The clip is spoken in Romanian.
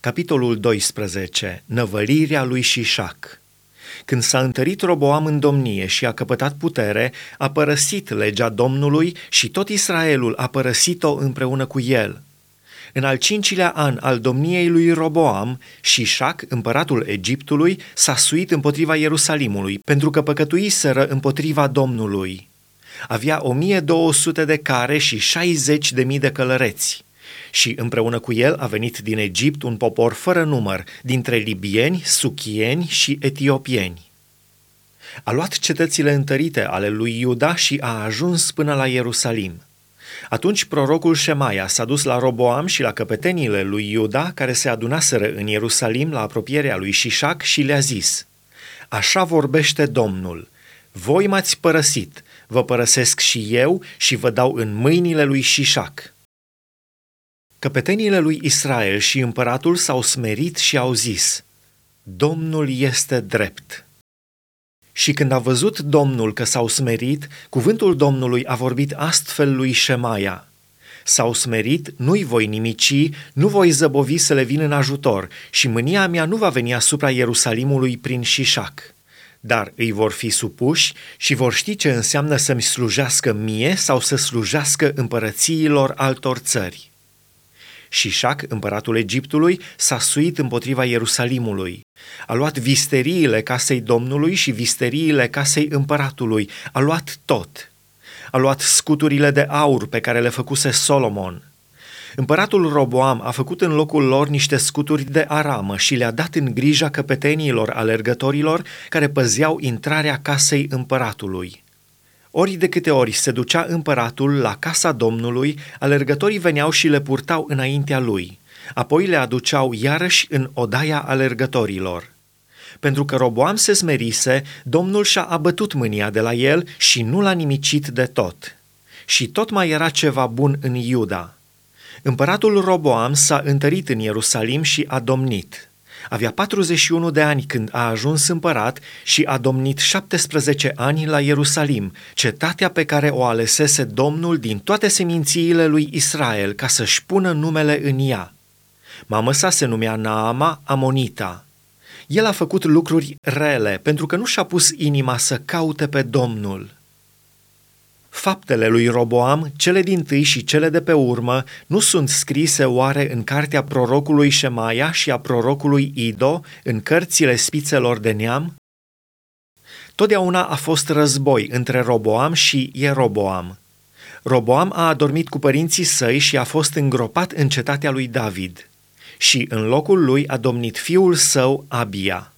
Capitolul 12. Năvălirea lui Șișac Când s-a întărit Roboam în domnie și a căpătat putere, a părăsit legea Domnului și tot Israelul a părăsit-o împreună cu el. În al cincilea an al domniei lui Roboam, Șișac, împăratul Egiptului, s-a suit împotriva Ierusalimului, pentru că păcătuiseră împotriva Domnului. Avea 1200 de care și 60 de mii de călăreți și împreună cu el a venit din Egipt un popor fără număr, dintre libieni, suchieni și etiopieni. A luat cetățile întărite ale lui Iuda și a ajuns până la Ierusalim. Atunci prorocul Șemaia s-a dus la Roboam și la căpeteniile lui Iuda, care se adunaseră în Ierusalim la apropierea lui Șișac și le-a zis, Așa vorbește Domnul, voi m-ați părăsit, vă părăsesc și eu și vă dau în mâinile lui Șișac. Căpeteniile lui Israel și împăratul s-au smerit și au zis, Domnul este drept. Și când a văzut Domnul că s-au smerit, cuvântul Domnului a vorbit astfel lui Șemaia. S-au smerit, nu-i voi nimici, nu voi zăbovi să le vin în ajutor și mânia mea nu va veni asupra Ierusalimului prin șișac. Dar îi vor fi supuși și vor ști ce înseamnă să-mi slujească mie sau să slujească împărățiilor altor țări. Șișac, împăratul Egiptului, s-a suit împotriva Ierusalimului. A luat visteriile casei Domnului și visteriile casei împăratului. A luat tot. A luat scuturile de aur pe care le făcuse Solomon. Împăratul Roboam a făcut în locul lor niște scuturi de aramă și le-a dat în grija căpetenilor alergătorilor care păzeau intrarea casei împăratului. Ori de câte ori se ducea împăratul la casa Domnului, alergătorii veneau și le purtau înaintea lui, apoi le aduceau iarăși în odaia alergătorilor. Pentru că Roboam se smerise, Domnul și-a abătut mânia de la el și nu l-a nimicit de tot. Și tot mai era ceva bun în Iuda. Împăratul Roboam s-a întărit în Ierusalim și a domnit – avea 41 de ani când a ajuns împărat și a domnit 17 ani la Ierusalim, cetatea pe care o alesese Domnul din toate semințiile lui Israel ca să-și pună numele în ea. Mama sa se numea Naama Amonita. El a făcut lucruri rele pentru că nu și-a pus inima să caute pe Domnul. Faptele lui Roboam, cele din tâi și cele de pe urmă, nu sunt scrise oare în cartea prorocului Șemaia și a prorocului Ido, în cărțile spițelor de neam? Totdeauna a fost război între Roboam și Ieroboam. Roboam a adormit cu părinții săi și a fost îngropat în cetatea lui David. Și în locul lui a domnit fiul său Abia.